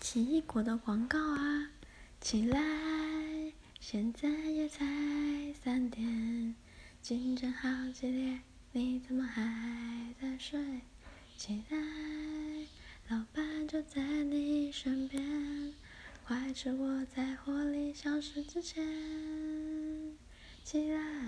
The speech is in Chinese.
奇异果的广告啊！起来，现在也才三点，竞争好激烈，你怎么还在睡？起来，老板就在你身边，快吃我在活力消失之前。起来。